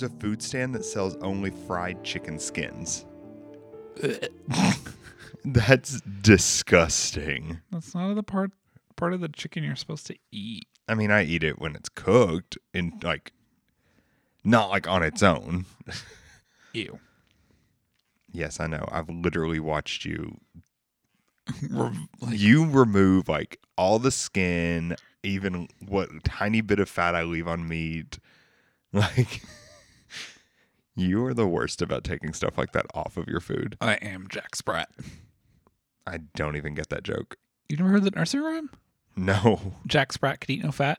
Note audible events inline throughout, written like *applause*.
there's a food stand that sells only fried chicken skins. *laughs* That's disgusting. That's not the part part of the chicken you're supposed to eat. I mean, I eat it when it's cooked in like not like on its own. Ew. Yes, I know. I've literally watched you *laughs* Like, you remove like all the skin, even what tiny bit of fat I leave on meat. *laughs* Like you are the worst about taking stuff like that off of your food. I am Jack Sprat. I don't even get that joke. You never heard the nursery rhyme? No. Jack Sprat could eat no fat.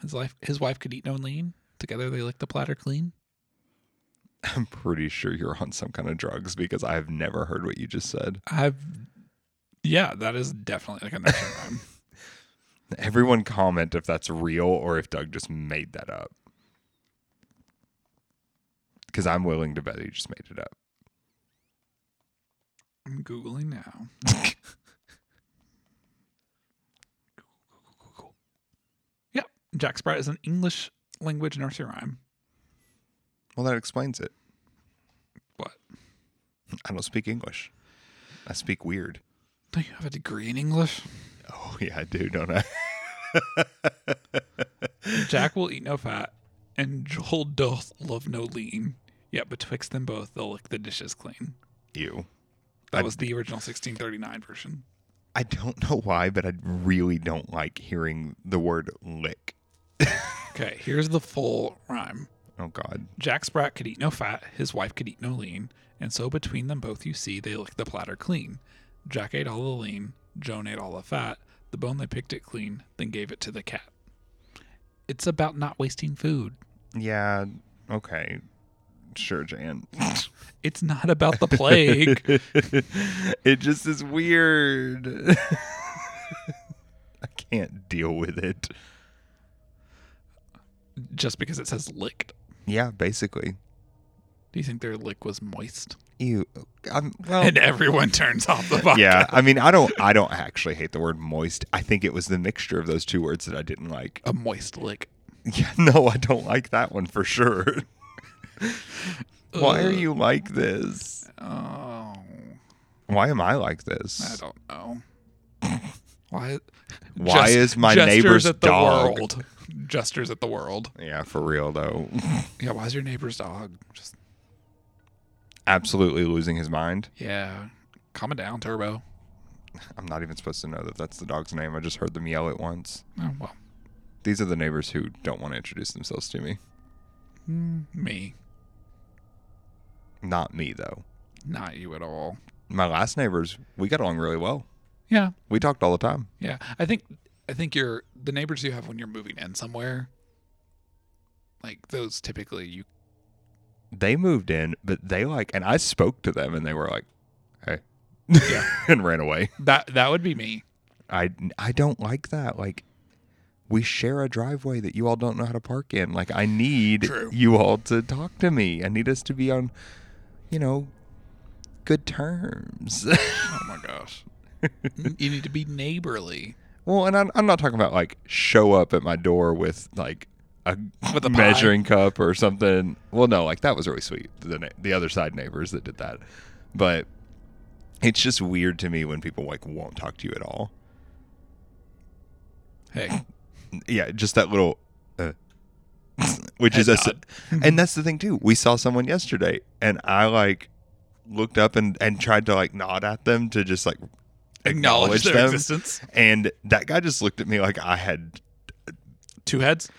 His life, his wife could eat no lean. Together they licked the platter clean. I'm pretty sure you're on some kind of drugs because I've never heard what you just said. I've, yeah, that is definitely like a nursery rhyme. *laughs* Everyone comment if that's real or if Doug just made that up. Because I'm willing to bet he just made it up. I'm googling now. *laughs* Yep, Jack Sprat is an English language nursery rhyme. Well, that explains it. What? I don't speak English. I speak weird. Don't you have a degree in English? Oh, yeah, I do, don't I? *laughs* Jack will eat no fat, and Joel doth love no lean. Yet betwixt them both, they'll lick the dishes clean. you. That I- was the original 1639 version. I don't know why, but I really don't like hearing the word lick. Okay, here's the full rhyme. Oh, God. Jack Sprat could eat no fat, his wife could eat no lean, and so between them both you see they lick the platter clean. Jack ate all the lean, Joan ate all the fat, the bone they picked it clean, then gave it to the cat. It's about not wasting food. Yeah, okay. Sure, Jan. It's not about the plague. *laughs* it just is weird. *laughs* I can't deal with it. just because it says licked. Yeah, basically. Do you think their lick was moist? Ew. I'm, well, And everyone turns off the podcast. yeah. I mean, I don't. I don't actually hate the word moist. I think it was the mixture of those two words that I didn't like. A moist lick. *laughs* Yeah, no, I don't like that one for sure. Why are uh, you like this? Oh, Why am I like this? I this? don't know. *laughs* Why? Why Gest- is my gestures neighbor's at the dog? world? Gestures at the world. Yeah, for real though. *laughs* Yeah. Why is your neighbor's dog just? Absolutely losing his mind. Yeah. Calm it down, Turbo. I'm not even supposed to know that that's the dog's name. I just heard them yell it once. Oh well, These are the neighbors who don't want to introduce themselves to me. Mm, me, Not me though. not you at all. My last neighbors, we got along really well. Yeah. We talked all the time. Yeah. I think. I think you're the neighbors you have when you're moving in somewhere. Like those, typically you. They moved in, but they like, and I spoke to them, and they were like, "Hey," Yeah. *laughs* and ran away. That that would be me. I I don't like that. Like, we share a driveway that you all don't know how to park in. Like, I need True. you all to talk to me. I need us to be on, you know, good terms. *laughs* Oh my gosh. you need to be neighborly. well, and I'm, I'm not talking about like show up at my door with like a With a measuring cup or something. Well, no, like that was really sweet. The na- the other side neighbors that did that, but it's just weird to me when people like won't talk to you at all. Hey, *laughs* yeah, just that little, *laughs* which Head is a, *laughs* and that's the thing too. We saw someone yesterday, and I like looked up and and tried to like nod at them to just like acknowledge acknowledge their them, existence. and that guy just looked at me like I had, uh, Two heads.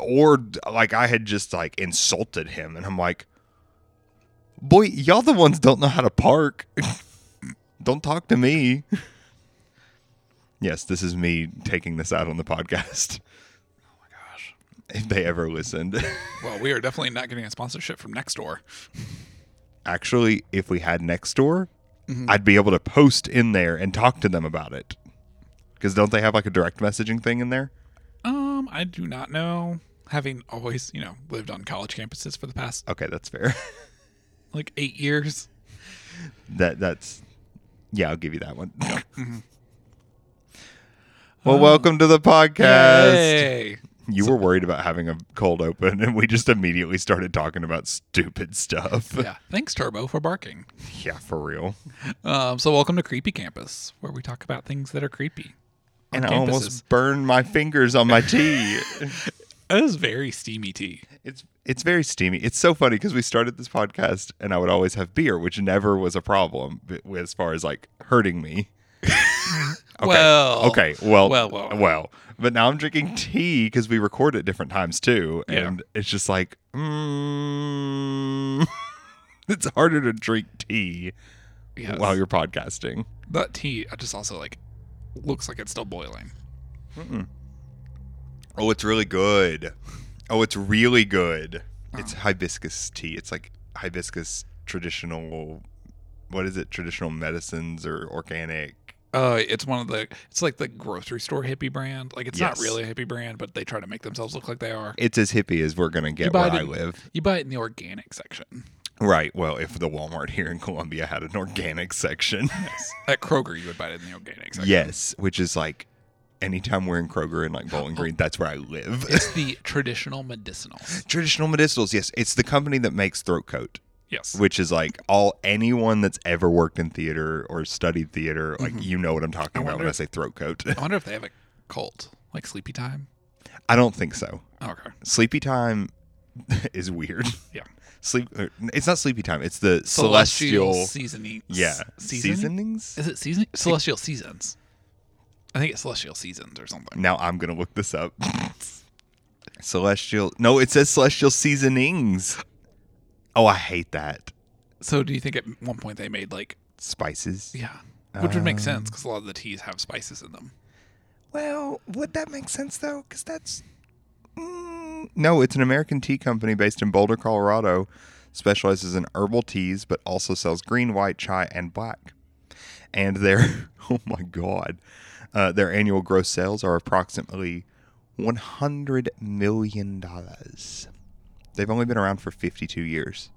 or like I had just like insulted him, and I'm like, boy, y'all the ones don't know how to park. *laughs* don't talk to me. yes, this is me taking this out on the podcast. If they ever listened. *laughs* Well, we are definitely not getting a sponsorship from Nextdoor. actually, if we had next door, I'd be able to post in there and talk to them about it. Because don't they have like a direct messaging thing in there? Um, I do not know. Having always, you know, lived on college campuses for the past Okay, that's fair. *laughs* like eight years. that that's yeah, I'll give you that one. *coughs* Well, welcome to the podcast. Hey. You were worried about having a cold open, *laughs* and we just immediately started talking about stupid stuff. Yeah. Thanks, Turbo, for barking. *laughs* Yeah, for real. Um, so welcome to Creepy Campus, where we talk about things that are creepy. And I campuses. almost burned my fingers on my tea. *laughs* That is very steamy tea. it's it's very steamy. It's so funny because we started this podcast, and I would always have beer, which never was a problem as far as like hurting me. *laughs* Okay. Well, Okay. Well. well, well, well. But now I'm drinking tea because we record at different times too, Yeah. and it's just like, mm, *laughs* it's harder to drink tea Yes. while you're podcasting. that tea, I just also like looks like it's still boiling. Oh, it's really good. Oh, it's really good. It's hibiscus tea. It's like hibiscus traditional. What is it? Traditional medicines or organic? Uh, it's one of the. It's like the grocery store hippie brand. Like it's not really a hippie brand, but they try to make themselves look like they are. It's as hippie as we're gonna get where it I in- live. You buy it in the organic section. Right. Well, if the Walmart here in Columbia had an organic section. At Kroger, you would buy it in the organic section. yes, which is like anytime we're in Kroger and like Bowling Green, that's where I live. It's the *laughs* traditional medicinals. Traditional medicinals. Yes, it's the company that makes throat coat. Yes. which is like all anyone that's ever worked in theater or studied theater, like you know what I'm talking about when I say throat coat. I wonder if *laughs* they have a cult like Sleepy Time. I don't think so. Okay. Sleepy time *laughs* is weird. Yeah. Sleep. uh, It's not sleepy time. It's the celestial. seasonings. yeah. Seasoning? Seasonings. Is it seasoning? Celestial seasons. I think it's celestial seasons or something. Now I'm gonna look this up. *laughs* celestial. No, it says celestial seasonings. *gasps* Oh, I hate that. So do you think at one point they made like Spices. yeah, which would make sense because a lot of the teas have spices in them. Well, would that make sense though? Because that's mm, no, it's an American tea company based in Boulder, Colorado. Specializes in herbal teas, but also sells green, white, chai, and black. And their *laughs* oh my god, uh, their annual gross sales are approximately one hundred million dollars. They've only been around for fifty-two years.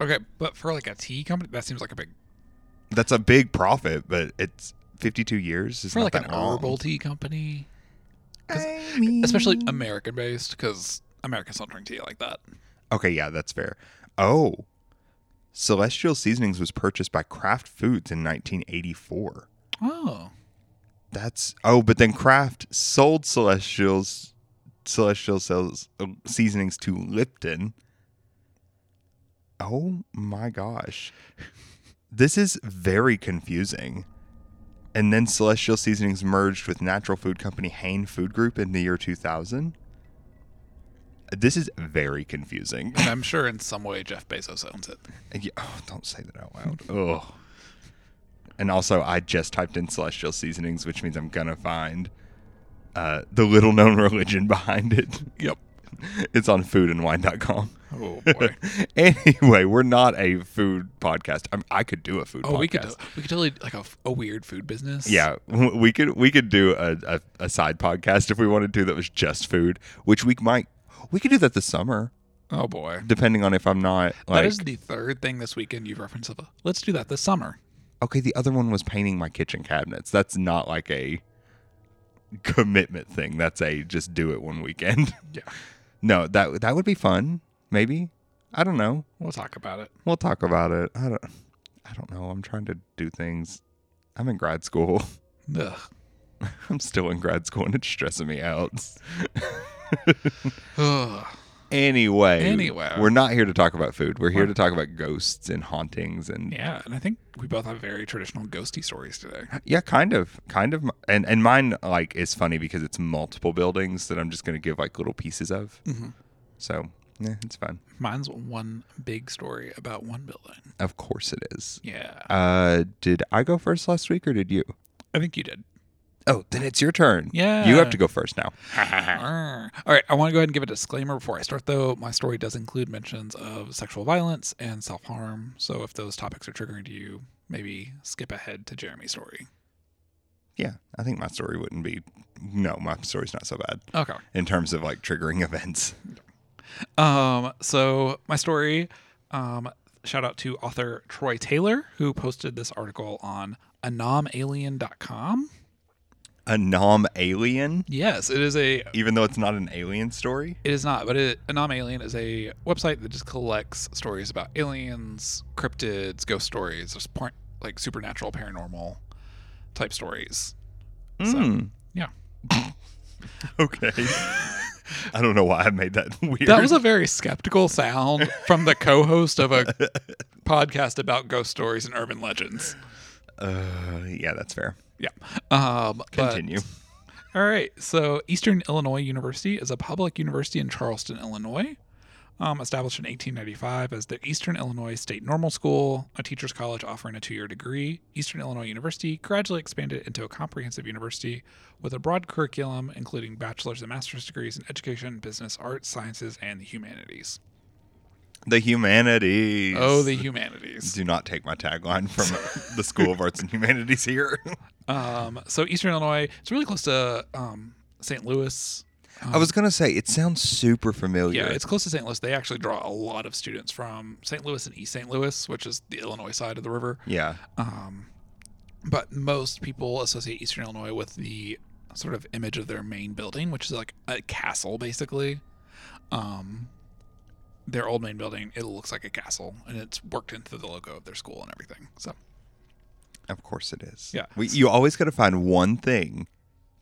Okay, but for like a tea company, that seems like a big That's a big profit, but it's fifty-two years. Is for not like an long. herbal tea company, I mean- especially American based because Americans don't drink tea like that. Okay, yeah, that's fair. Oh, Celestial Seasonings was purchased by Kraft Foods in 1984. Oh, That's oh, but then Kraft sold Celestial's Celestial sells uh, seasonings to Lipton. Oh my gosh, this is very confusing. And then Celestial Seasonings merged with natural food company Hain Food Group in the year 2000. This is very confusing. and I'm sure in some way Jeff Bezos owns it. *laughs* Yeah, oh, don't say that out loud. Oh. And also, I just typed in celestial seasonings, which means I'm gonna find uh, the little known *laughs* religion behind it. Yep. It's on foodandwine.com. Oh boy. *laughs* anyway, we're not a food podcast. I, mean, I could do a food Oh, podcast. we could we could totally like a weird food business. yeah, we could we could do a, a, a side podcast if we wanted to that was just food, which we might we could do that this summer, Oh boy. depending on if I'm not like that is the third thing this weekend you've referenced. Let's do that this summer. Okay, the other one was painting my kitchen cabinets. That's not like a commitment thing. That's a just do it one weekend. *laughs* Yeah. No, that that would be fun. Maybe. I don't know. We'll talk about it. We'll talk about it. I don't I don't know. I'm trying to do things. I'm in grad school. *laughs* Ugh. I'm still in grad school and it's stressing me out. *laughs* Ugh. Anyway, Anyway. we're not here to talk about food. We're here to talk about ghosts and hauntings and Yeah, and I think we both have very traditional ghosty stories today. Yeah, kind of, kind of, and and mine like is funny because it's multiple buildings that I'm just gonna give like little pieces of. Mm-hmm. So yeah, it's fun. Mine's one big story about one building. Of course it is. Yeah, Uh, did I go first last week or did you? I think you did. Oh, then it's your turn. Yeah. you have to go first now. All right, I want to go ahead and give a disclaimer before I start, though. My story does include mentions of sexual violence and self harm. So if those topics are triggering to you, maybe skip ahead to Jeremy's story. Yeah, I think my story wouldn't be. No, my story's not so bad Okay. in terms of like triggering *laughs* events. Um, so my story, um, shout out to author Troy Taylor, who posted this article on anomalien.com. A nom alien, Yes, it is a even though it's not an alien story. It is not, but it, Anom Alien is a website that just collects stories about aliens, cryptids, ghost stories, just point, like supernatural, paranormal type stories. So, Mm. yeah. *laughs* Okay. I don't know why I made that *laughs* weird. That was a very skeptical sound from the co host of a *laughs* podcast about ghost stories and urban legends. uh, yeah, that's fair. Yeah. Um, but- Continue. all right. So, Eastern Illinois University is a public university in Charleston, Illinois. Um, established in 1895 as the Eastern Illinois State Normal School, a teacher's college offering a two year degree, Eastern Illinois University gradually expanded into a comprehensive university with a broad curriculum including bachelor's and master's degrees in education, business, arts, sciences, and the humanities. The humanities. Oh, the humanities. Do not take my tagline from the School of Arts and Humanities here. *laughs* Um, so, Eastern Illinois, it's really close to um, St. Louis. I was gonna say it sounds super familiar. Yeah, it's close to St. Louis. They actually draw a lot of students from St. Louis and East St. Louis, which is the Illinois side of the river. yeah. Um, but most people associate Eastern Illinois with the sort of image of their main building, which is like a castle, basically. Um, their old main building, it looks like a castle, and it's worked into the logo of their school and everything. So, Of course it is. Yeah. We, you always got to find one thing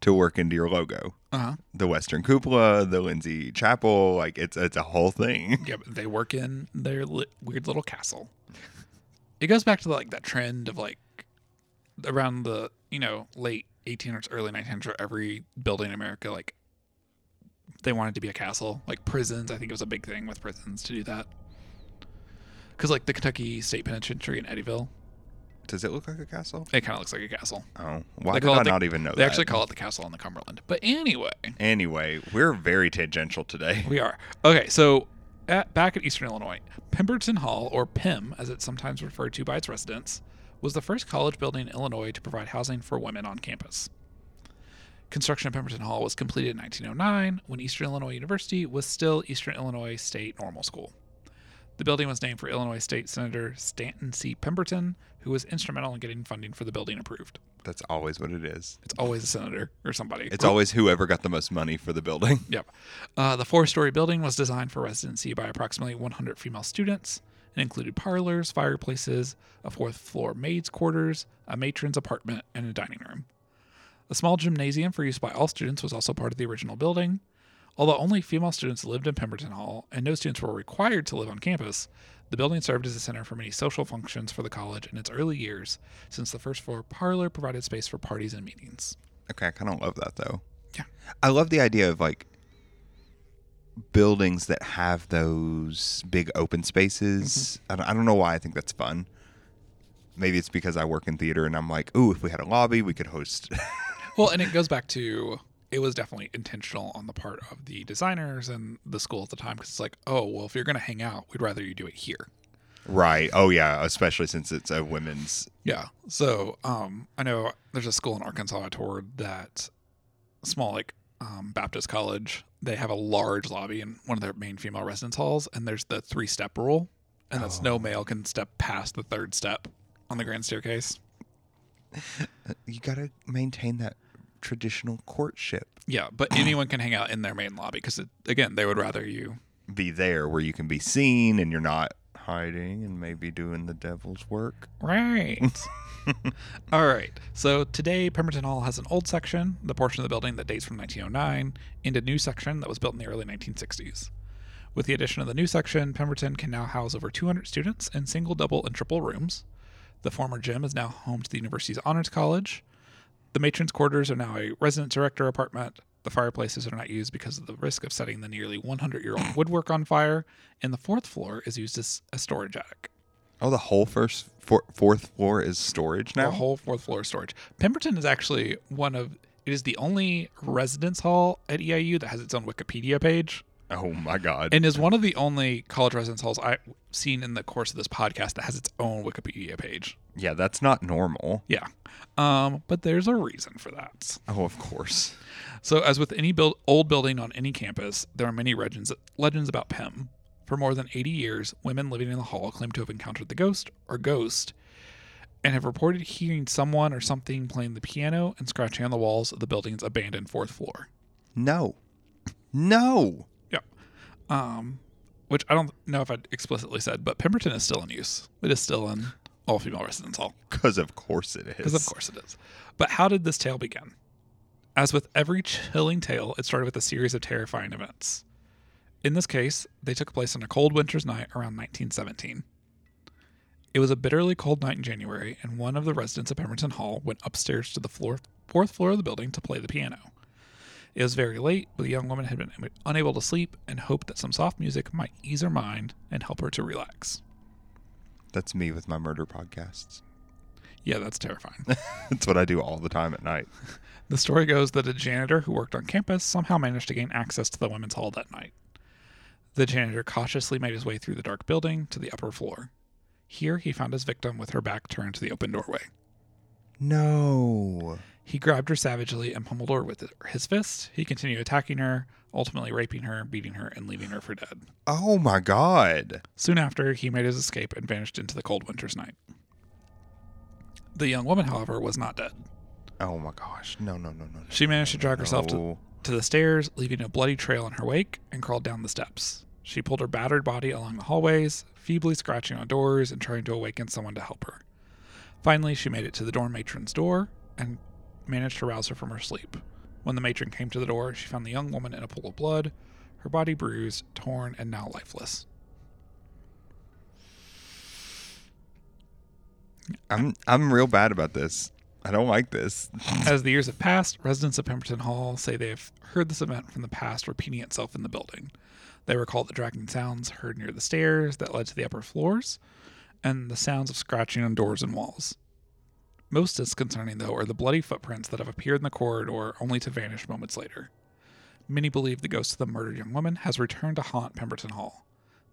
to work into your logo. uh-huh. The Western Cupola, the Lindsay Chapel, like it's it's a whole thing. *laughs* yeah, but they work in their li- weird little castle. It goes back to like that trend of like around the you know late 1800s, early 1900s. Every building in America like they wanted to be a castle. Like prisons, I think it was a big thing with prisons to do that. Because like the Kentucky State Penitentiary in Eddyville, Does it look like a castle? it kind of looks like a castle. Oh, why They did call I it the- not even know that? They that? actually call it the castle on the Cumberland. But anyway, Anyway, we're very tangential today. We are. Okay, so at, back at Eastern Illinois, Pemberton Hall, or Pem as it's sometimes referred to by its residents, was the first college building in Illinois to provide housing for women on campus. Construction of Pemberton Hall was completed in 1909 when Eastern Illinois University was still Eastern Illinois State Normal School. The building was named for Illinois State Senator Stanton C. Pemberton, who was instrumental in getting funding for the building approved. That's always what it is. It's always a senator or somebody. It's always whoever got the most money for the building. *laughs* Yep. Uh, the four story building was designed for residency by approximately 100 female students and included parlors, fireplaces, a fourth floor maid's quarters, a matron's apartment, and a dining room. A small gymnasium for use by all students was also part of the original building. Although only female students lived in Pemberton Hall and no students were required to live on campus, the building served as a center for many social functions for the college in its early years, since the first floor parlor provided space for parties and meetings. Okay, I kind of love that though. Yeah. I love the idea of like buildings that have those big open spaces. Mm-hmm. I, don't, I don't know why I think that's fun. Maybe it's because I work in theater and I'm like, ooh, if we had a lobby, we could host. Well, and it goes back to it was definitely intentional on the part of the designers and the school at the time because it's like, oh, well, if you're going to hang out, we'd rather you do it here. right. Oh, yeah. Especially since it's a women's. Yeah. So, um, I know there's a school in Arkansas I toured that small like um, Baptist college. They have a large lobby in one of their main female residence halls, and there's the three step rule, and that's no male can step past the third step on the grand staircase. You got to maintain that traditional courtship. Yeah, but *clears throat* anyone can hang out in their main lobby because again, they would rather you Be there where you can be seen and you're not hiding and maybe doing the devil's work. Right. *laughs* All right. So today, Pemberton Hall has an old section, the portion of the building that dates from 1909, and a new section that was built in the early 1960s. With the addition of the new section, Pemberton can now house over 200 students in single, double, and triple rooms. The former gym is now home to the university's honors college. The matron's quarters are now a resident director apartment. The fireplaces are not used because of the risk of setting the nearly 100 year old *laughs* woodwork on fire. And the fourth floor is used as a storage attic. Oh, the whole first fourth floor is storage now. The whole fourth floor is storage. Pemberton is actually one of it is the only residence hall at EIU that has its own Wikipedia page, oh my god. and is one of the only college residence halls I've seen in the course of this podcast that has its own Wikipedia page. yeah, that's not normal. Yeah, um, but there's a reason for that. Oh, of course. So, as with any build, old building on any campus, there are many legends legends about Pem. For more than 80 years, women living in the hall claim to have encountered the ghost or ghost and have reported hearing someone or something playing the piano and scratching on the walls of the building's abandoned fourth floor. No. No. Um, which I don't know if I explicitly said, but Pemberton is still in use. It is still in all female residence hall. Because of course it is. Because of course it is. But how did this tale begin? As with every chilling tale, it started with a series of terrifying events. In this case, they took place on a cold winter's night around 1917. It was a bitterly cold night in January, and one of the residents of Pemberton Hall went upstairs to the floor, fourth floor of the building to play the piano. It was very late, but the young woman had been unable to sleep and hoped that some soft music might ease her mind and help her to relax. That's me with my murder podcasts. Yeah, that's terrifying. *laughs* That's what I do all the time at night. *laughs* the story goes that a janitor who worked on campus somehow managed to gain access to the women's hall that night. The janitor cautiously made his way through the dark building to the upper floor. Here, he found his victim with her back turned to the open doorway. No. He grabbed her savagely and pummeled her with his fist. He continued attacking her, ultimately raping her, beating her, and leaving her for dead. Oh my god. Soon after, he made his escape and vanished into the cold winter's night. The young woman, however, was not dead. Oh my gosh. No, no, no, no. no. She managed to drag herself to, to the stairs, leaving a bloody trail in her wake, and crawled down the steps. She pulled her battered body along the hallways, feebly scratching on doors and trying to awaken someone to help her. Finally, she made it to the dorm matron's door and managed to rouse her from her sleep. When the matron came to the door, she found the young woman in a pool of blood, her body bruised, torn, and now lifeless. I'm I'm real bad about this. I don't like this. *laughs* As the years have passed, residents of Pemberton Hall say they have heard this event from the past repeating itself in the building. They recall the dragging sounds heard near the stairs that led to the upper floors, and the sounds of scratching on doors and walls. Most disconcerting, though, are the bloody footprints that have appeared in the corridor only to vanish moments later. Many believe the ghost of the murdered young woman has returned to haunt Pemberton Hall.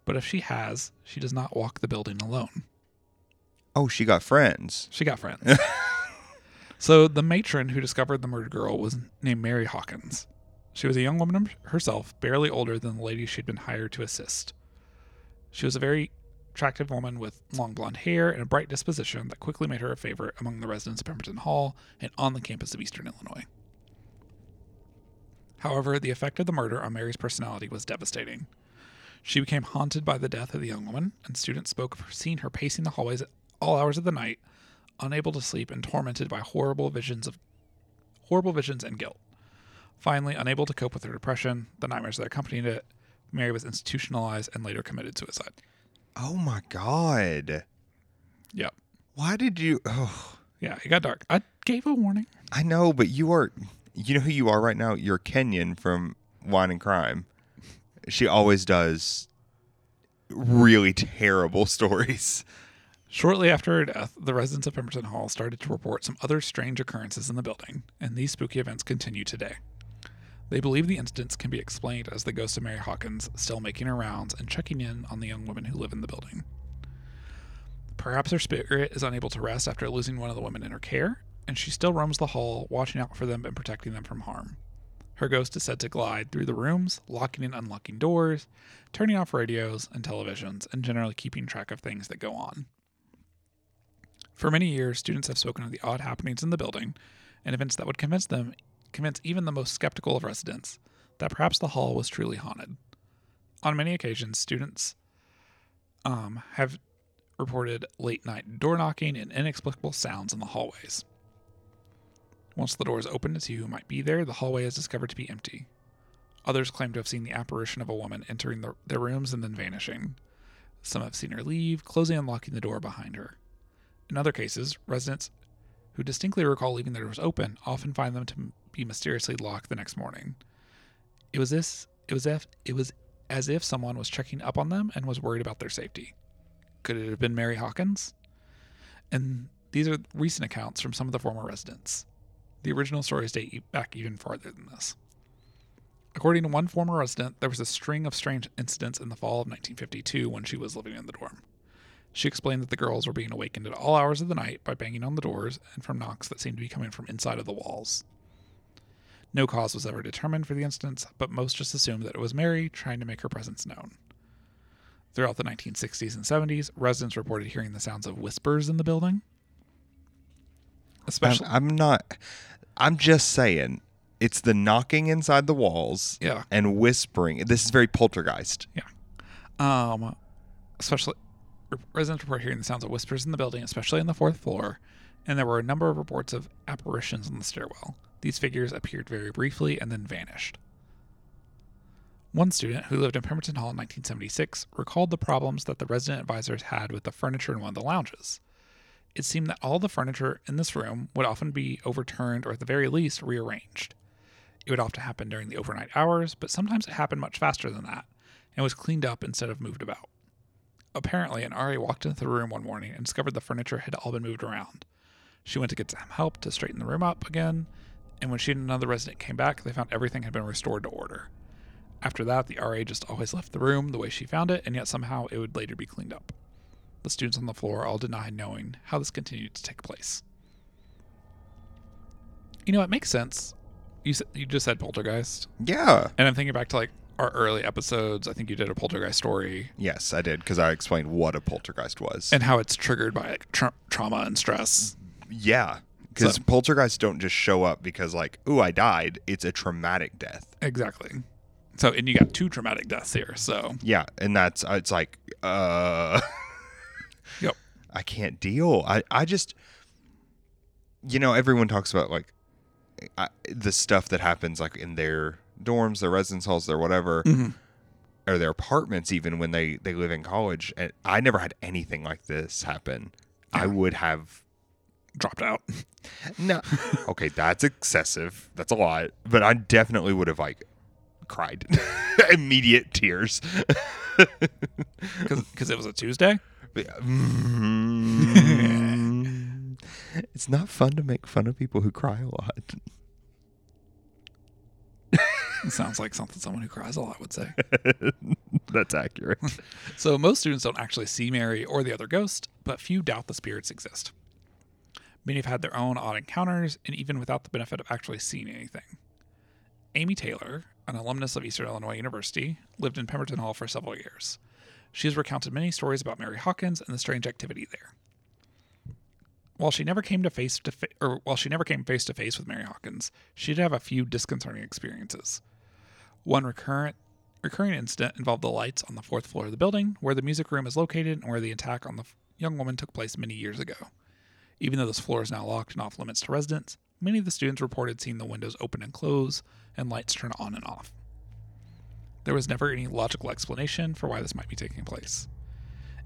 But if she has, she does not walk the building alone. Oh, she got friends. She got friends. *laughs* so the matron who discovered the murdered girl was named Mary Hawkins. She was a young woman herself, barely older than the lady she'd been hired to assist. She was a very attractive woman with long blonde hair and a bright disposition that quickly made her a favorite among the residents of Pemberton Hall and on the campus of Eastern Illinois. However, the effect of the murder on Mary's personality was devastating. She became haunted by the death of the young woman, and students spoke of seeing her pacing the hallways at all hours of the night, unable to sleep and tormented by horrible visions of horrible visions and guilt. Finally, unable to cope with her depression, the nightmares that accompanied it, Mary was institutionalized and later committed suicide. Oh my god. Yep. Why did you Oh, Yeah, it got dark. I gave a warning. I know, but you are you know who you are right now? You're Kennedy from Wine and Crime. She always does really terrible *laughs* stories. Shortly after her death, the residents of Pemberton Hall started to report some other strange occurrences in the building, and these spooky events continue today. They believe the incidents can be explained as the ghost of Mary Hawkins still making her rounds and checking in on the young women who live in the building. Perhaps her spirit is unable to rest after losing one of the women in her care, and she still roams the hall, watching out for them and protecting them from harm. Her ghost is said to glide through the rooms, locking and unlocking doors, turning off radios and televisions, and generally keeping track of things that go on. For many years, students have spoken of the odd happenings in the building and events that would convince them, convince even the most skeptical of residents, that perhaps the hall was truly haunted. On many occasions, students um, have reported late night door knocking and inexplicable sounds in the hallways. Once the doors open to see who might be there, the hallway is discovered to be empty. Others claim to have seen the apparition of a woman entering the, their rooms and then vanishing. Some have seen her leave, closing and locking the door behind her. In other cases, residents who distinctly recall leaving their doors open often find them to be mysteriously locked the next morning. It was this it was if it was as if someone was checking up on them and was worried about their safety. Could it have been Mary Hawkins? And these are recent accounts from some of the former residents. The original stories date back even farther than this. According to one former resident, there was a string of strange incidents in the fall of 1952 when she was living in the dorm. She explained that the girls were being awakened at all hours of the night by banging on the doors and from knocks that seemed to be coming from inside of the walls. No cause was ever determined for the incidents, but most just assumed that it was Mary trying to make her presence known. Throughout the 1960s and 70s, residents reported hearing the sounds of whispers in the building. Especially, I'm, I'm not. I'm just saying. It's the knocking inside the walls yeah. and whispering. This is very poltergeist. Yeah. Um, especially residents report hearing the sounds of whispers in the building, especially on the fourth floor, and there were a number of reports of apparitions on the stairwell. These figures appeared very briefly and then vanished. One student who lived in Pemberton Hall in 1976 recalled the problems that the resident advisors had with the furniture in one of the lounges. It seemed that all the furniture in this room would often be overturned or at the very least rearranged. It would often happen during the overnight hours, but sometimes it happened much faster than that and was cleaned up instead of moved about. Apparently, an RA walked into the room one morning and discovered the furniture had all been moved around. She went to get some help to straighten the room up again, and when she and another resident came back, they found everything had been restored to order. After that, the RA just always left the room the way she found it, and yet somehow it would later be cleaned up. The students on the floor all denied knowing how this continued to take place. You know, it makes sense. You said, you just said poltergeist, Yeah. and I'm thinking back to like our early episodes. I think you did a poltergeist story Yes, I did because I explained what a poltergeist was. and how it's triggered by like tra- trauma and stress. yeah, because So- poltergeists don't just show up because like, ooh, I died. It's a traumatic death. Exactly. So, and you got two traumatic deaths here. So, Yeah, and that's uh, it's like, uh, *laughs* yep. I can't deal. I I just, you know, everyone talks about like I, the stuff that happens like in their dorms, their residence halls, their whatever. Mhm. Or their apartments, even when they they live in college, and I never had anything like this happen. I would have Dropped out. No. *laughs* okay, that's excessive. That's a lot. But I definitely would have like cried. *laughs* Immediate tears. Because it was a Tuesday. But, mm, it's not fun to make fun of people who cry a lot. It *laughs* sounds like something someone who cries a lot would say. That's accurate. So, most students don't actually see Mary or the other ghost, but few doubt the spirits exist. Many have had their own odd encounters, and even without the benefit of actually seeing anything. Amy Taylor, an alumnus of Eastern Illinois University, lived in Pemberton Hall for several years. She has recounted many stories about Mary Hawkins and the strange activity there. While she never came to face to fa- or while she never came face to face with Mary Hawkins, she did have a few disconcerting experiences. One recurrent recurring incident involved the lights on the fourth floor of the building, where the music room is located and where the attack on the young woman took place many years ago. Even though this floor is now locked and off limits to residents, many of the students reported seeing the windows open and close and lights turn on and off. There was never any logical explanation for why this might be taking place.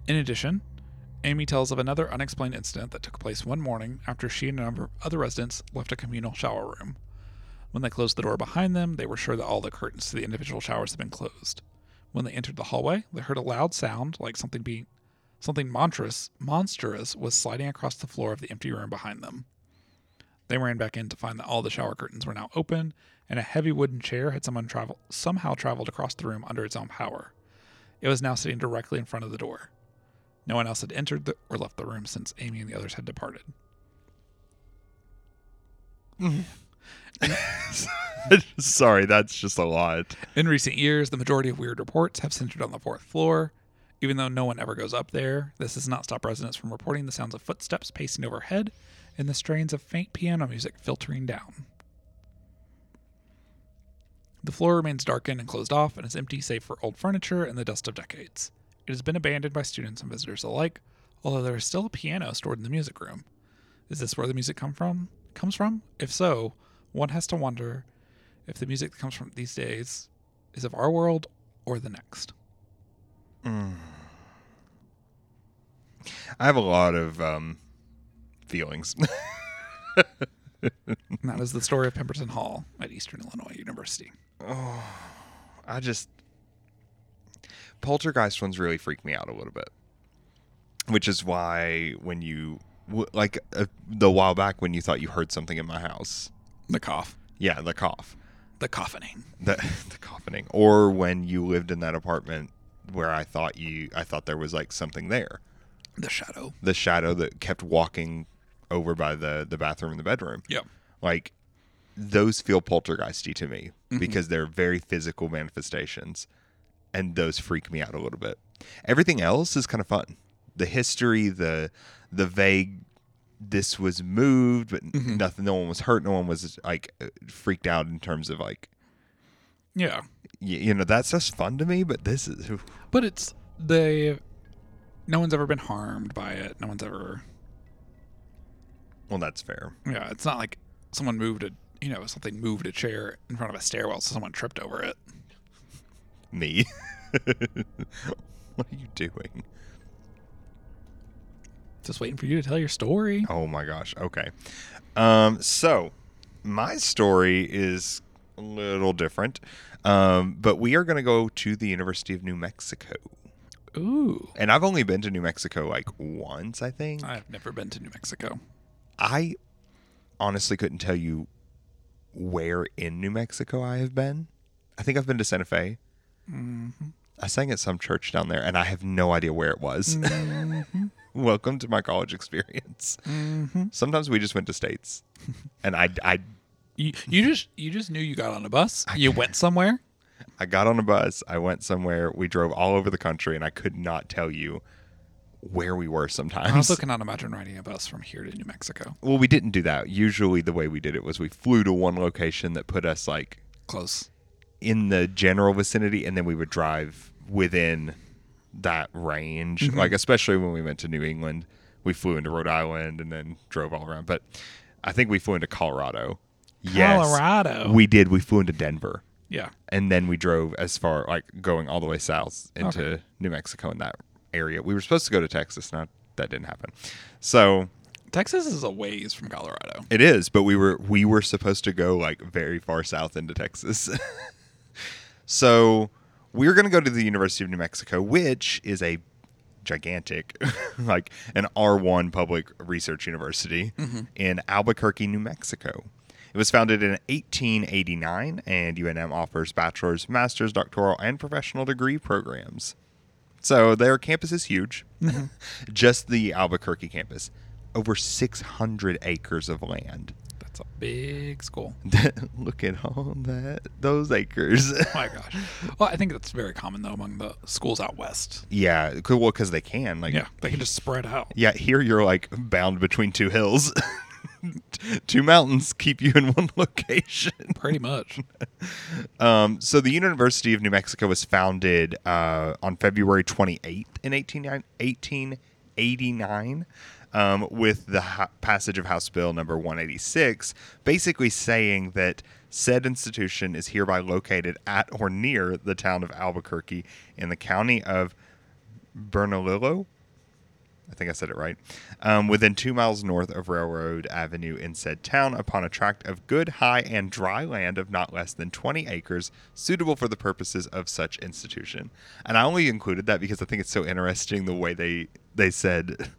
In addition, Amy tells of another unexplained incident that took place one morning after she and a number of other residents left a communal shower room. When they closed the door behind them, they were sure that all the curtains to the individual showers had been closed. When they entered the hallway, they heard a loud sound like something being something monstrous monstrous was sliding across the floor of the empty room behind them. They ran back in to find that all the shower curtains were now open and a heavy wooden chair had someone travel somehow traveled across the room under its own power. It was now sitting directly in front of the door. No one else had entered the, or left the room since Amy and the others had departed. *laughs* Sorry, that's just a lot. In recent years, the majority of weird reports have centered on the fourth floor. Even though no one ever goes up there, this does not stop residents from reporting the sounds of footsteps pacing overhead and the strains of faint piano music filtering down. The floor remains darkened and closed off and is empty save for old furniture and the dust of decades. It has been abandoned by students and visitors alike, although there is still a piano stored in the music room. Is this where the music come from? Comes from? If so, one has to wonder if the music that comes from these days is of our world or the next. Mm. I have a lot of um, feelings. *laughs* That is the story of Pemberton Hall at Eastern Illinois University. Oh, I just poltergeist ones really freak me out a little bit, which is why when you like uh, the while back when you thought you heard something in my house, The cough, yeah, the cough, the coffining. the *laughs* the coughing, or when you lived in that apartment where I thought you, I thought there was like something there, The shadow. the shadow that kept walking over by the the bathroom and the bedroom. Yep. like those feel poltergeisty to me because they're very physical manifestations and those freak me out a little bit everything else is kind of fun the history the the vague this was moved, but Mhm. nothing. No one was hurt. No one was like uh, freaked out in terms of like Yeah. y- you know that's just fun to me. But this is But it's they no one's ever been harmed by it. No one's ever well, that's fair. yeah, it's not like someone moved a you know, something moved a chair in front of a stairwell so someone tripped over it. Me. *laughs* what are you doing? Just waiting for you to tell your story. Oh my gosh. Okay. Um, so my story is a little different. Um, but we are going to go to the University of New Mexico. Ooh. And I've only been to New Mexico like once, I think. I've never been to New Mexico. I honestly couldn't tell you where in New Mexico I have been. I think I've been to Santa Fe. Mm-hmm. I sang at some church down there, and I have no idea where it was. Mm-hmm. *laughs* Welcome to my college experience. Mm-hmm. Sometimes we just went to states, *laughs* and I, I, You, you just you just knew you got on a bus. You went somewhere. I got on a bus. I went somewhere. We drove all over the country, and I could not tell you where we were. Sometimes. I also cannot imagine riding a bus from here to New Mexico. well, we didn't do that. Usually, the way we did it was we flew to one location that put us like Close. in the general vicinity and then we would drive within that range mm-hmm. like especially when we went to new england we flew into rhode island and then drove all around but i think we flew into colorado yes Colorado. we did we flew into denver yeah. and then we drove as far like going all the way south into Okay. new mexico in that area we were supposed to go to texas not that didn't happen so Texas is a ways from Colorado. it is, but we were we were supposed to go like very far south into Texas. *laughs* so we are going to go to the University of New Mexico, which is a gigantic, *laughs* like an R1 public research university mm-hmm. in Albuquerque, New Mexico. It was founded in 1889, and UNM offers bachelor's, master's, doctoral, and professional degree programs. So their campus is huge. Mm-hmm. *laughs* Just the Albuquerque campus, over 600 acres of land. That's a big school. *laughs* Look at all that, those acres. *laughs* Oh my gosh. Well, I think that's very common though among the schools out west. yeah. Well, because they can. Like, Yeah, they can just spread out. yeah. Here you're like bound between two hills. *laughs* two mountains keep you in one *laughs* location. Pretty much. Um, so the University of New Mexico was founded uh, on February 28th in 18, 1889 um, with the ha- passage of House Bill number 186, basically saying that said institution is hereby located at or near the town of Albuquerque in the county of Bernalillo. I think I said it right. Um, within two miles north of Railroad Avenue in said town, upon a tract of good, high, and dry land of not less than 20 acres, suitable for the purposes of such institution. And I only included that because I think it's so interesting the way they they said,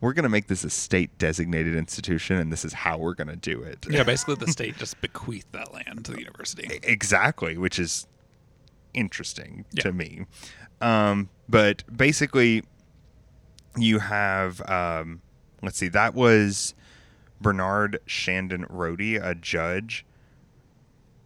"We're going to make this a state designated institution, and this is how we're going to do it." Yeah, basically the *laughs* state just bequeathed that land to the university. exactly, which is interesting Yeah. to me. Um, but basically, you have um, let's see, that was Bernard Shandon Rodey, a judge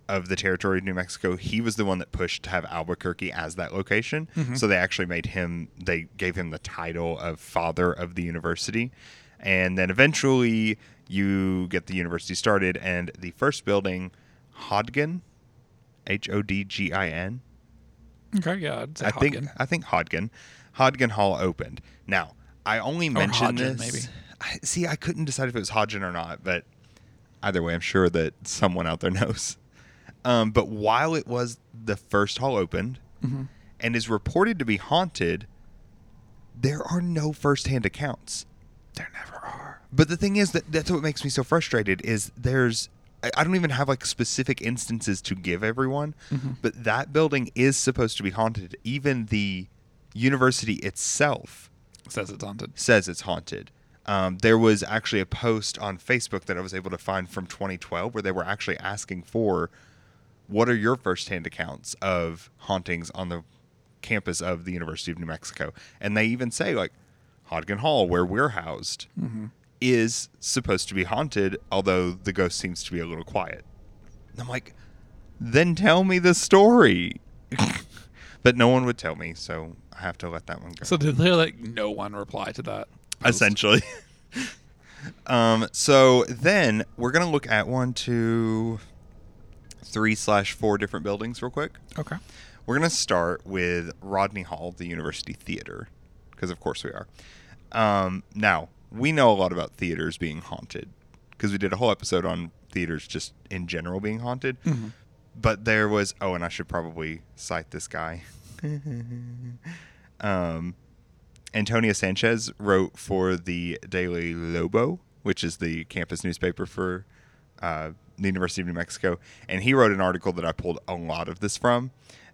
of the territory of New Mexico. He was the one that pushed to have Albuquerque as that location. So they actually made him. They gave him the title of father of the university, and then eventually you get the university started, and the first building, Hodgin, H O D G I N. Okay, yeah, I'd say I think. I think Hodgin, Hodgin Hall opened. Now I only mentioned Hodgin, this. maybe. I, see, I couldn't decide if it was Hodgin or not, but either way, I'm sure that someone out there *laughs* knows. Um, but while it was the first hall opened Mhm. and is reported to be haunted, there are no firsthand accounts. There never are. But the thing is that that's what makes me so frustrated is there's I- I don't even have like specific instances to give everyone, but that building is supposed to be haunted. Even the university itself Says it's haunted. says it's haunted. Um, there was actually a post on Facebook that I was able to find from 2012 where they were actually asking for what are your firsthand accounts of hauntings on the campus of the University of New Mexico? And they even say, like, Hodgin Hall, where we're housed, is supposed to be haunted, although the ghost seems to be a little quiet. And I'm like, then tell me the story. *laughs* but no one would tell me, so I have to let that one go. So did they like no one reply to that? post? essentially. *laughs* Um, so then we're gonna look at one, two, three slash four different buildings real quick. Okay. We're gonna start with Rodney Hall, the University Theater, because of course we are. Um, now we know a lot about theaters being haunted because we did a whole episode on theaters just in general being haunted. But there was oh, and I should probably cite this guy. *laughs* um, Antonio Sanchez wrote for the Daily Lobo, which is the campus newspaper for uh, the University of New Mexico, and he wrote an article that I pulled a lot of this from,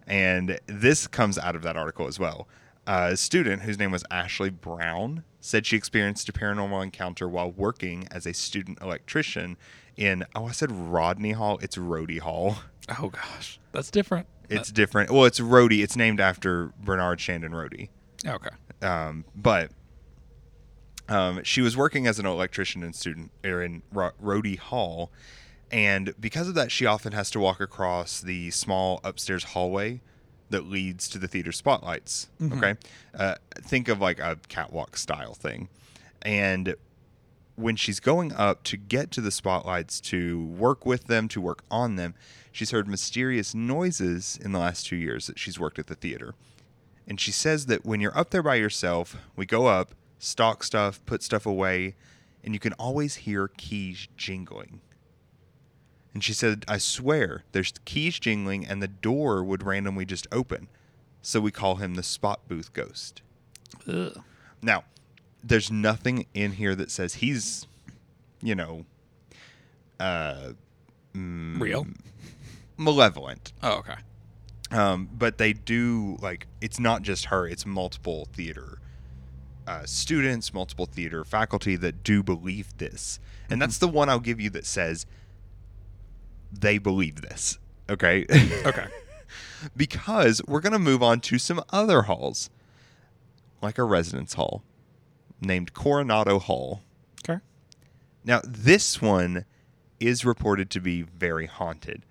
and this comes out of that article as well. A student whose name was Ashley Brown said she experienced a paranormal encounter while working as a student electrician in oh I said Rodney Hall, it's Rodey Hall. Oh gosh, that's different. It's different. Well, it's Rodey. It's named after Bernard Shandon Rodey. okay. Um, but um, she was working as an electrician and student or in Ro- Rodey Hall, and because of that, she often has to walk across the small upstairs hallway that leads to the theater spotlights. Okay, uh, think of like a catwalk style thing, and when she's going up to get to the spotlights to work with them, to work on them, she's heard mysterious noises in the last two years that she's worked at the theater. And she says that when you're up there by yourself, we go up, stock stuff, put stuff away, and you can always hear keys jingling. And she said, I swear, there's keys jingling and the door would randomly just open. So we call him the spot booth ghost. Ugh. Now, there's nothing in here that says he's, you know, uh, mm, Real. Malevolent. Oh, okay. Um, but they do like it's not just her; it's multiple theater uh, students, multiple theater faculty that do believe this, and that's the one I'll give you that says they believe this. Okay, *laughs* Okay. *laughs* because we're gonna move on to some other halls, like a residence hall named Coronado Hall. Okay. Now, this one is reported to be very haunted.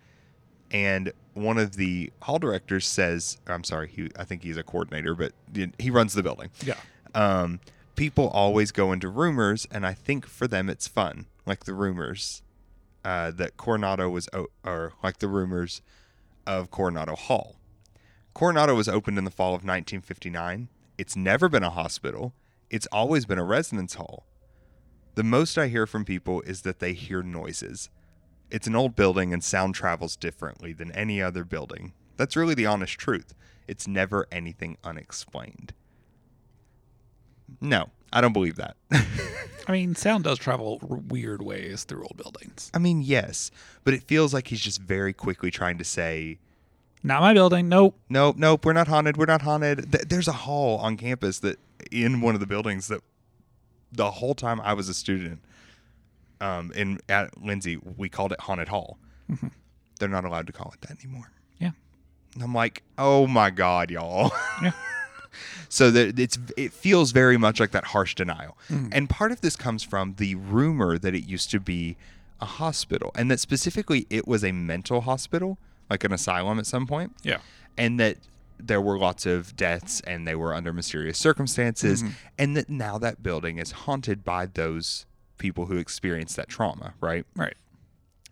And one of the hall directors says, I'm sorry, he, I think he's a coordinator, but he runs the building. Yeah. Um, people always go into rumors, and I think for them it's fun, like the rumors uh, that Coronado was, o- or like the rumors of Coronado Hall. Coronado was opened in the fall of 1959. It's never been a hospital. It's always been a residence hall. The most I hear from people is that they hear noises. It's an old building and sound travels differently than any other building. That's really the honest truth. It's never anything unexplained. No, I don't believe that. *laughs* I mean, sound does travel r- weird ways through old buildings. I mean, yes, but it feels like he's just very quickly trying to say, Not my building. Nope. nope, nope, we're not haunted, we're not haunted. Th- There's a hall on campus that in one of the buildings that the whole time I was a student um, in at Lindsay, we called it Haunted Hall. Mm-hmm. They're not allowed to call it that anymore. Yeah. And I'm like, oh my god, y'all. Yeah. *laughs* so that it's it feels very much like that harsh denial. Mm-hmm. And part of this comes from the rumor that it used to be a hospital, and that specifically it was a mental hospital, like an asylum at some point Yeah. and that there were lots of deaths and they were under mysterious circumstances mm-hmm. and that now that building is haunted by those people who experienced that trauma right Right.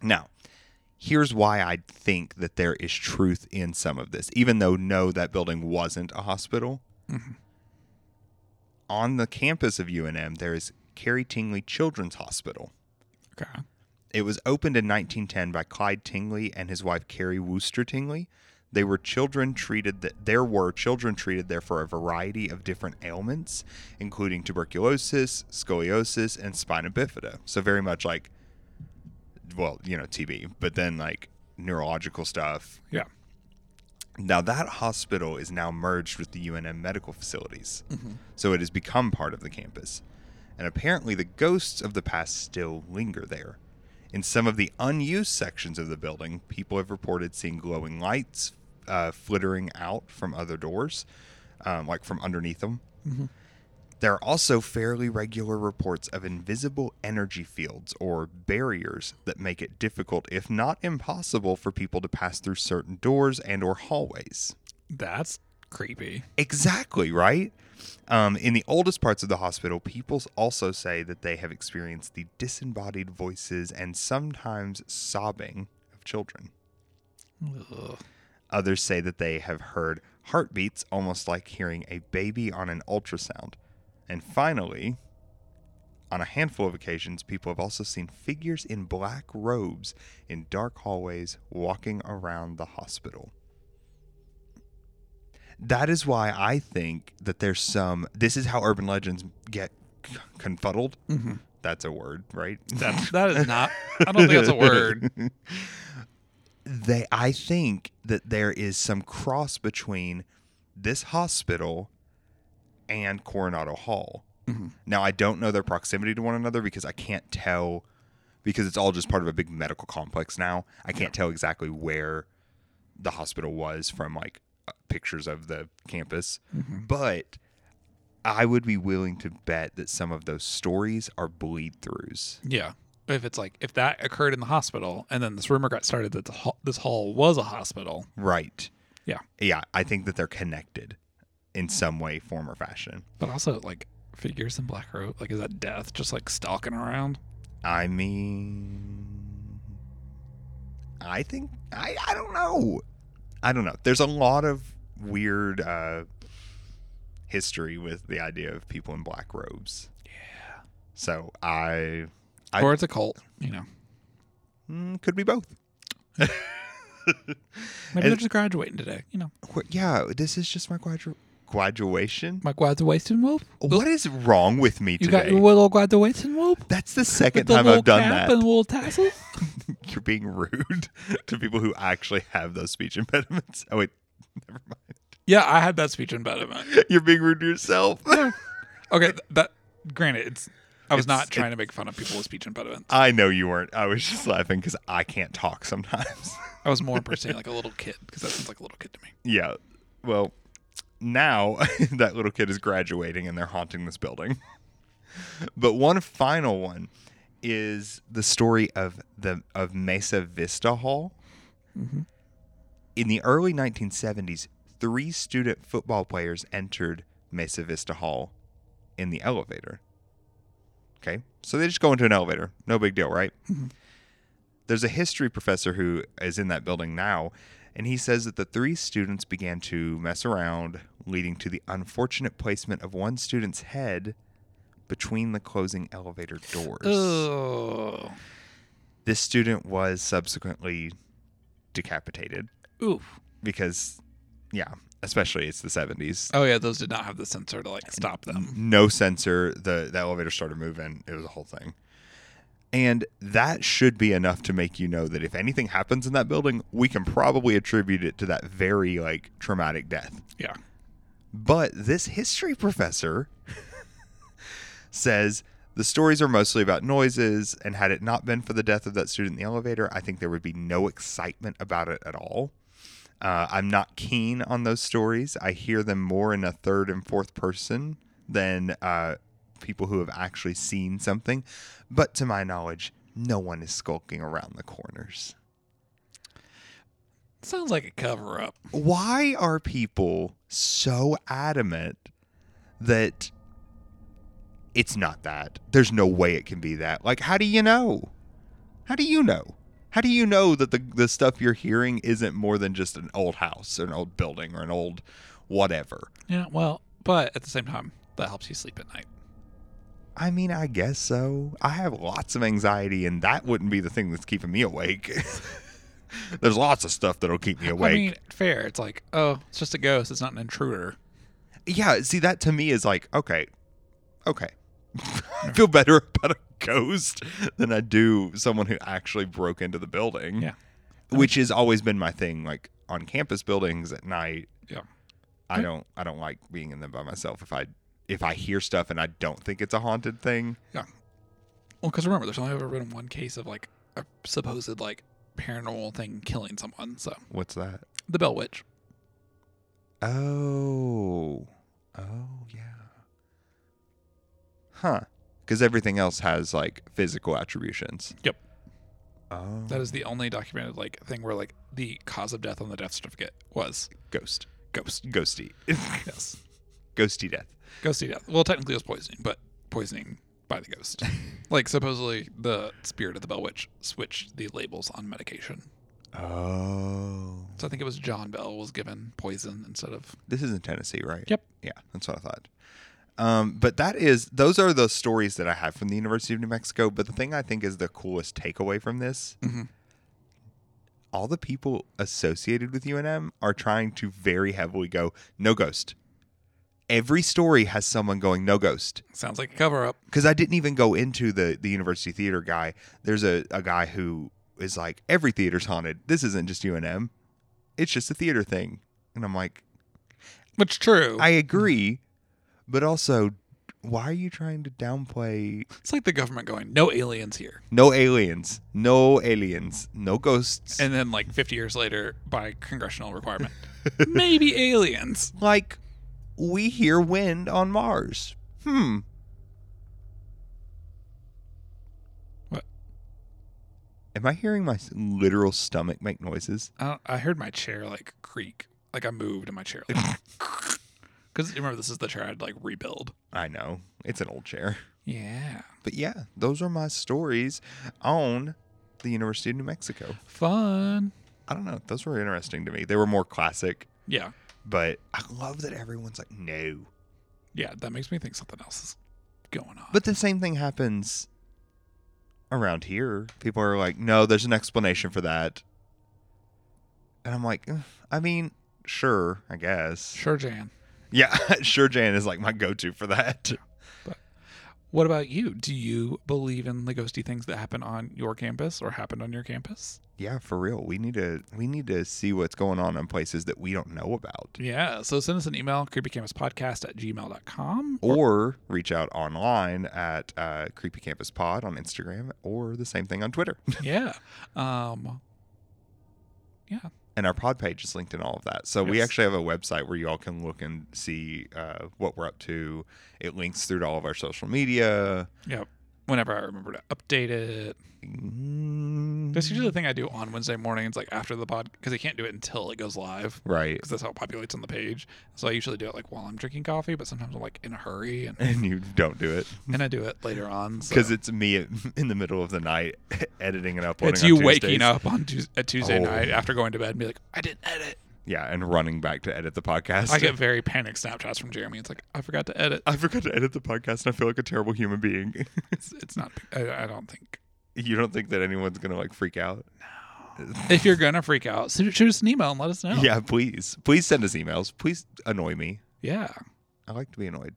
now here's why i think that there is truth in some of this even though no that building wasn't a hospital mm-hmm. on the campus of unm there is carrie tingley children's hospital Okay. it was opened in 1910 by Clyde Tingley and his wife Carrie Wooster Tingley. They were children treated that there were children treated there for a variety of different ailments, including tuberculosis, scoliosis, and spina bifida. So very much like, well, you know, TB, but then like neurological stuff. Yeah. Now that hospital is now merged with the UNM medical facilities, mm-hmm. so it has become part of the campus. And apparently, the ghosts of the past still linger there. In some of the unused sections of the building, people have reported seeing glowing lights uh, flittering out from other doors, um, like from underneath them. There are also fairly regular reports of invisible energy fields or barriers that make it difficult, if not impossible, for people to pass through certain doors and or hallways. That's creepy. Exactly, right? Um, in the oldest parts of the hospital, people also say that they have experienced the disembodied voices and sometimes sobbing of children. Ugh. Others say that they have heard heartbeats almost like hearing a baby on an ultrasound. And finally, on a handful of occasions, people have also seen figures in black robes in dark hallways walking around the hospital. That is why I think that there's some. This is how urban legends get confuddled. Mm-hmm. That's a word, right? That that is not. I don't think that's a *laughs* word. They I think that there is some cross between this hospital and Coronado Hall. Now I don't know their proximity to one another because I can't tell because it's all just part of a big medical complex now. I can't tell exactly where the hospital was from like uh, pictures of the campus. But I would be willing to bet that some of those stories are bleed throughs. Yeah. If it's like if that occurred in the hospital and then this rumor got started that the hall, this hall was a hospital. Right. Yeah. Yeah, I think that they're connected in some way, form, or fashion. But also like figures in black robe. Like is that death just like stalking around? I mean, I think I I don't know. I don't know. There's a lot of weird uh, history with the idea of people in black robes. Yeah. So I, I or it's a cult, you know. mm, could be both. *laughs* Maybe And- they're just graduating today, you know. Yeah, this is just my gradu- graduation. My graduation whoop. What is wrong with me today? You got your little graduation whoop? That's the second the time I've done that. and little tassels? *laughs* You're being rude *laughs* to people who actually have those speech impediments. Oh wait, never mind. yeah, I had that speech impediment. You're being rude to yourself. Okay, that granted, it's I was not trying to make fun of people with speech impediments. I know you weren't. I was just laughing because I can't talk sometimes. *laughs* I was more impersonating like a little kid because that sounds like a little kid to me. yeah. Well, now *laughs* that little kid is graduating and they're haunting this building. *laughs* But one final one is the story of the of Mesa Vista Hall. Mm-hmm. In the early 1970s, three student football players entered Mesa Vista Hall in the elevator. Okay, so they just go into an elevator. No big deal, right? Mm-hmm. There's a history professor who is in that building now, and he says that the three students began to mess around, leading to the unfortunate placement of one student's head between the closing elevator doors. Oh, This student was subsequently decapitated oof. because, yeah, especially it's the 70s. Oh yeah, those did not have the sensor to like stop them. no sensor. The, the elevator started moving. It was a whole thing. And that should be enough to make you know that if anything happens in that building, we can probably attribute it to that very like traumatic death. Yeah. But this history professor *laughs* says the stories are mostly about noises, and had it not been for the death of that student in the elevator, I think there would be no excitement about it at all. Uh, I'm not keen on those stories. I hear them more in a third and fourth person than uh, people who have actually seen something. But to my knowledge, no one is skulking around the corners. Sounds like a cover up. why are people so adamant that it's not that? There's no way it can be that. Like, how do you know? How do you know? How do you know that the the stuff you're hearing isn't more than just an old house or an old building or an old whatever? Yeah, well, but at the same time, that helps you sleep at night. I mean, I guess so. I have lots of anxiety, and that wouldn't be the thing that's keeping me awake. *laughs* There's lots of stuff that'll keep me awake. I mean, fair. It's like, oh, it's just a ghost. It's not an intruder. yeah see that to me is like okay okay *laughs* i feel better about a ghost than i do someone who actually broke into the building Yeah. which has always been my thing like on campus buildings at night Yeah. i don't i don't like being in them by myself if i if i hear stuff and i don't think it's a haunted thing Yeah. Well, because remember, there's only ever been one case of like a supposed like paranormal thing killing someone. So what's that the Bell Witch. oh oh yeah huh because everything else has like physical attributions Yep. oh That is the only documented like thing where like the cause of death on the death certificate was ghost Ghost. Ghosty. *laughs* Yes. Ghosty death. Ghosty death. Well, technically it was poisoning, but poisoning by the ghost. *laughs* like supposedly the spirit of the Bell Witch switched the labels on medication. Oh. So I think it was John Bell was given poison instead of. This is in Tennessee, right? Yep. Yeah, that's what I thought. Um, but that is those are the stories that I have from the University of New Mexico. But the thing I think is the coolest takeaway from this, Mhm. all the people associated with UNM are trying to very heavily go no ghost. Every story has someone going no ghost. Sounds like a cover up. Because I didn't even go into the the university theater guy. There's a, a guy who is like every theater's haunted. This isn't just UNM. It's just a theater thing. And I'm like, Which true. I agree, but also, why are you trying to downplay it's like the government going, no aliens here. no aliens, no aliens, no ghosts? And then like 50 years later, by congressional requirement, *laughs* maybe aliens. like, we hear wind on Mars. Hmm. What? Am I hearing my s- literal stomach make noises? I, I heard my chair like creak, like I moved in my chair. Like, *laughs* Because remember, this is the chair I'd like rebuild. I know. It's an old chair. Yeah, But yeah, those are my stories on the University of New Mexico. fun. I don't know. Those were interesting to me. They were more classic, Yeah, but I love that everyone's like, no. yeah, that makes me think something else is going on. But the same thing happens around here. People are like, no, there's an explanation for that. And I'm like, I mean, sure, I guess. sure, Jan. Yeah, *laughs* sure, Jan is like my go to for that. What about you? Do you believe in the ghosty things that happen on your campus or happened on your campus? Yeah, for real. We need to we need to see what's going on in places that we don't know about. Yeah, so send us an email, creepycampuspodcast at gmail.com. Or reach out online at uh, Creepy Campus Pod on Instagram or the same thing on Twitter. *laughs* yeah. Um, yeah. And our pod page is linked in all of that. So we actually have a website where you all can look and see uh, what we're up to. It links through to all of our social media. Yep. Whenever I remember to update it. Mm, That's usually the thing I do on Wednesday mornings, like after the pod, because I can't do it until it goes live, right, because that's how it populates on the page. So I usually do it like while I'm drinking coffee, but sometimes I'm like in a hurry, and, *laughs* and you don't do it and I do it later on. So. because it's me *laughs* in the middle of the night *laughs* editing and uploading. it's you waking up on Tues a Tuesday Oh. night after going to bed and be like, I didn't edit. Yeah, and running back to edit the podcast. I get *laughs* very panicked Snapchats from Jeremy. It's like I forgot to edit. I forgot to edit the podcast, and I feel like a terrible human being. *laughs* It's, it's not. I, I don't think. you don't think that anyone's gonna like freak out? If you're gonna freak out, shoot shoot us an email and let us know. Yeah, please, please send us emails. Please annoy me. Yeah. I like to be annoyed.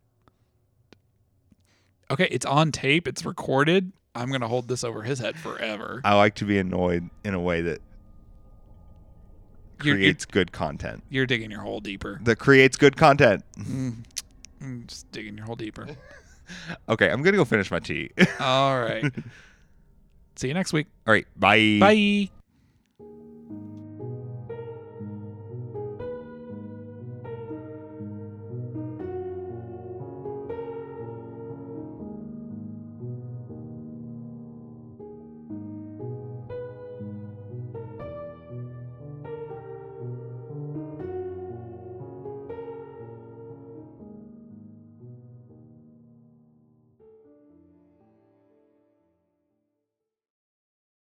Okay, it's on tape. It's recorded. I'm gonna hold this over his head forever. I like to be annoyed in a way that You're, you're, creates good content. you're digging your hole deeper. That creates good content. Mm, Just digging your hole deeper. *laughs* Okay, I'm gonna go finish my tea. All right. *laughs* See you next week. All right, bye. Bye.